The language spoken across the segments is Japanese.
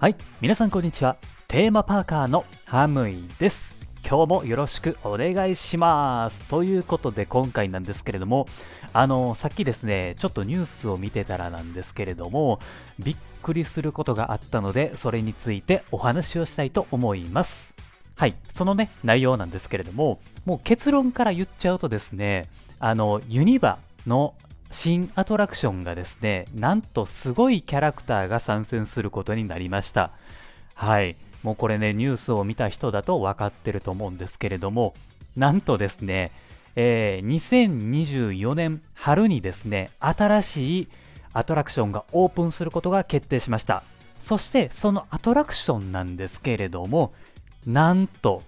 はい、皆さんこんにちは。テーマパーカーのハムイです。今日もよろしくお願いします。ということで今回なんですけれども、あの、さっきですね、ちょっとニュースを見てたらなんですけれども、びっくりすることがあったので、それについてお話をしたいと思います。はい、そのね、内容なんですけれども、もう結論から言っちゃうとですね、あの、ユニバの新アトラクションがですね、なんとすごいキャラクターが参戦することになりました。はい。もうこれね、ニュースを見た人だと分かってると思うんですけれども、なんとですね、えー、2024年春にですね、新しいアトラクションがオープンすることが決定しました。そしてそのアトラクションなんですけれども、なんと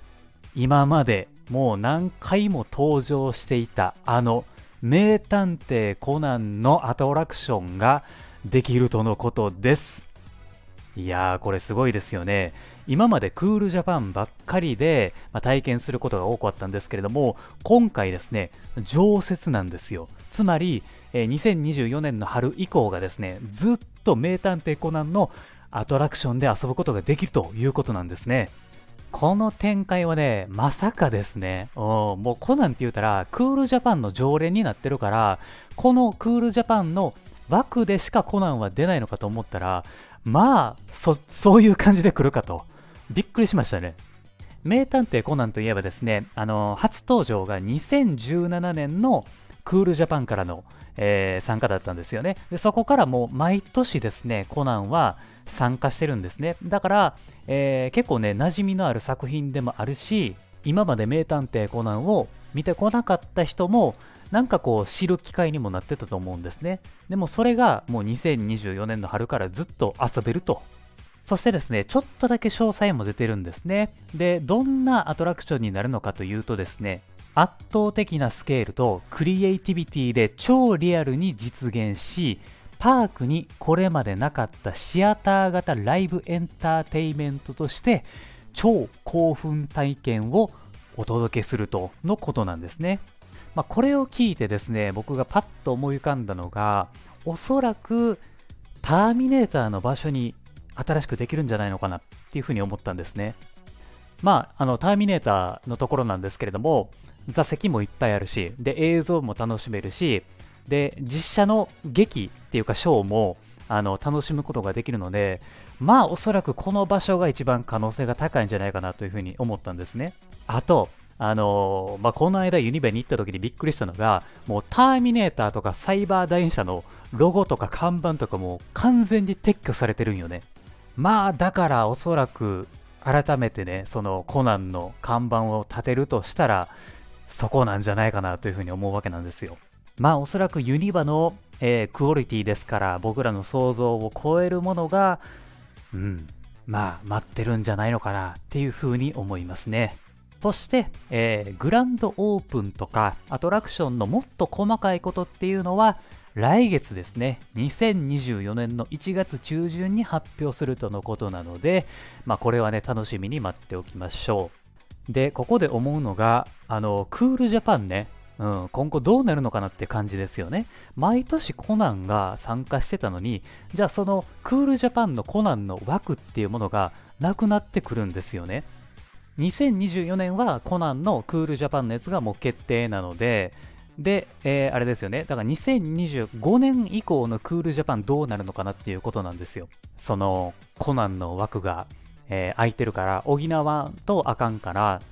今までもう何回も登場していたあの名探偵コナンのアトラクションができるとのことです。いやー、これすごいですよね。今までクールジャパンばっかりで、まあ、体験することが多かったんですけれども、今回ですね、常設なんですよ。つまり、えー、2024年の春以降がですね、ずっと名探偵コナンのアトラクションで遊ぶことができるということなんですね。この展開はね、まさかですね。もうコナンって言うたら、クールジャパンの常連になってるから、このクールジャパンの枠でしかコナンは出ないのかと思ったら、まあ、そ、そういう感じで来るかと。びっくりしましたね。名探偵コナンといえばですね、あの、初登場が2017年のクールジャパンからの、えー、参加だったんですよね。で、そこからもう毎年ですね、コナンは参加してるんですね。だから、えー、結構ね、馴染みのある作品でもあるし、今まで名探偵コナンを見てこなかった人も、なんかこう知る機会にもなってたと思うんですね。でもそれがもう2024年の春からずっと遊べると。そしてですね、ちょっとだけ詳細も出てるんですね。で、どんなアトラクションになるのかというとですね、圧倒的なスケールとクリエイティビティで超リアルに実現し、パークにこれまでなかったシアター型ライブエンターテイメントとして超興奮体験をお届けするとのことなんですね。まあ、これを聞いてですね、僕がパッと思い浮かんだのが、おそらくターミネーターの場所に新しくできるんじゃないのかなっていうふうに思ったんですね。まあ、あの、ターミネーターのところなんですけれども、座席もいっぱいあるし、で、映像も楽しめるし、で、実写の劇っていうかショーもあの楽しむことができるので、まあおそらくこの場所が一番可能性が高いんじゃないかなというふうに思ったんですね。あと、あのー、まあ、この間ユニバに行った時にびっくりしたのが、もうターミネーターとかサイバー電車のロゴとか看板とかも完全に撤去されてるんよね。まあだからおそらく改めてね、そのコナンの看板を立てるとしたら、そこなんじゃないかなというふうに思うわけなんですよ。まあおそらくユニバの、えー、クオリティですから僕らの想像を超えるものが、うん、まあ待ってるんじゃないのかなっていうふうに思いますね。そして、えー、グランドオープンとかアトラクションのもっと細かいことっていうのは来月ですね、2024年の1月中旬に発表するとのことなので、まあこれはね、楽しみに待っておきましょう。で、ここで思うのが、あの、クールジャパンね、うん、今後どうなるのかなって感じですよね。毎年コナンが参加してたのに、じゃあそのクールジャパンのコナンの枠っていうものがなくなってくるんですよね。2024年はコナンのクールジャパンのやつがもう決定なので、で、えー、あれですよね。だから2025年以降のクールジャパンどうなるのかなっていうことなんですよ。そのコナンの枠が、えー、空いてるから、補わんとあかんから、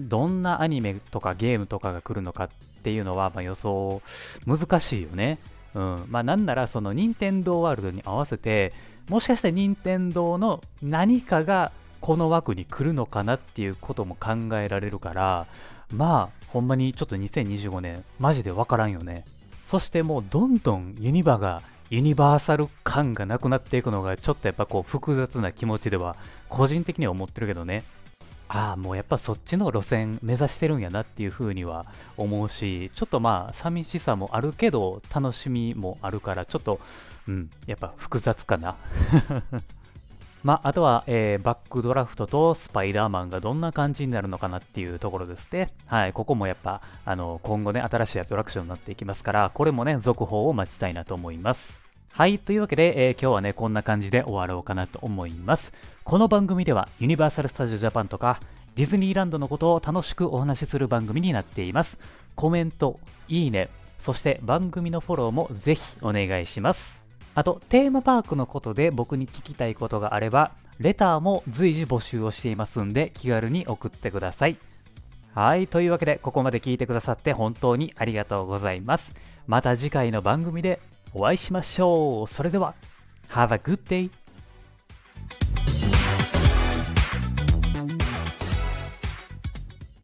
どんなアニメとかゲームとかが来るのかっていうのは、まあ、予想難しいよね。うん。まあなんならその任天堂ワールドに合わせて、もしかして任天堂の何かがこの枠に来るのかなっていうことも考えられるから、まあほんまにちょっと2025年マジでわからんよね。そしてもうどんどんユニバがユニバーサル感がなくなっていくのがちょっとやっぱこう複雑な気持ちでは個人的には思ってるけどね。ああ、もうやっぱそっちの路線目指してるんやなっていう風には思うし、ちょっとまあ寂しさもあるけど楽しみもあるから、ちょっと、うん、やっぱ複雑かな。まあ、あとは、えー、バックドラフトとスパイダーマンがどんな感じになるのかなっていうところですね。はい、ここもやっぱ、あの、今後ね、新しいアトラクションになっていきますから、これもね、続報を待ちたいなと思います。はい、というわけで、えー、今日はね、こんな感じで終わろうかなと思います。この番組では、ユニバーサル・スタジオ・ジャパンとか、ディズニーランドのことを楽しくお話しする番組になっています。コメント、いいね、そして番組のフォローもぜひお願いします。あと、テーマパークのことで僕に聞きたいことがあれば、レターも随時募集をしていますんで、気軽に送ってください。はい、というわけで、ここまで聞いてくださって本当にありがとうございます。また次回の番組でお会いしましょう。それでは、Have a good day!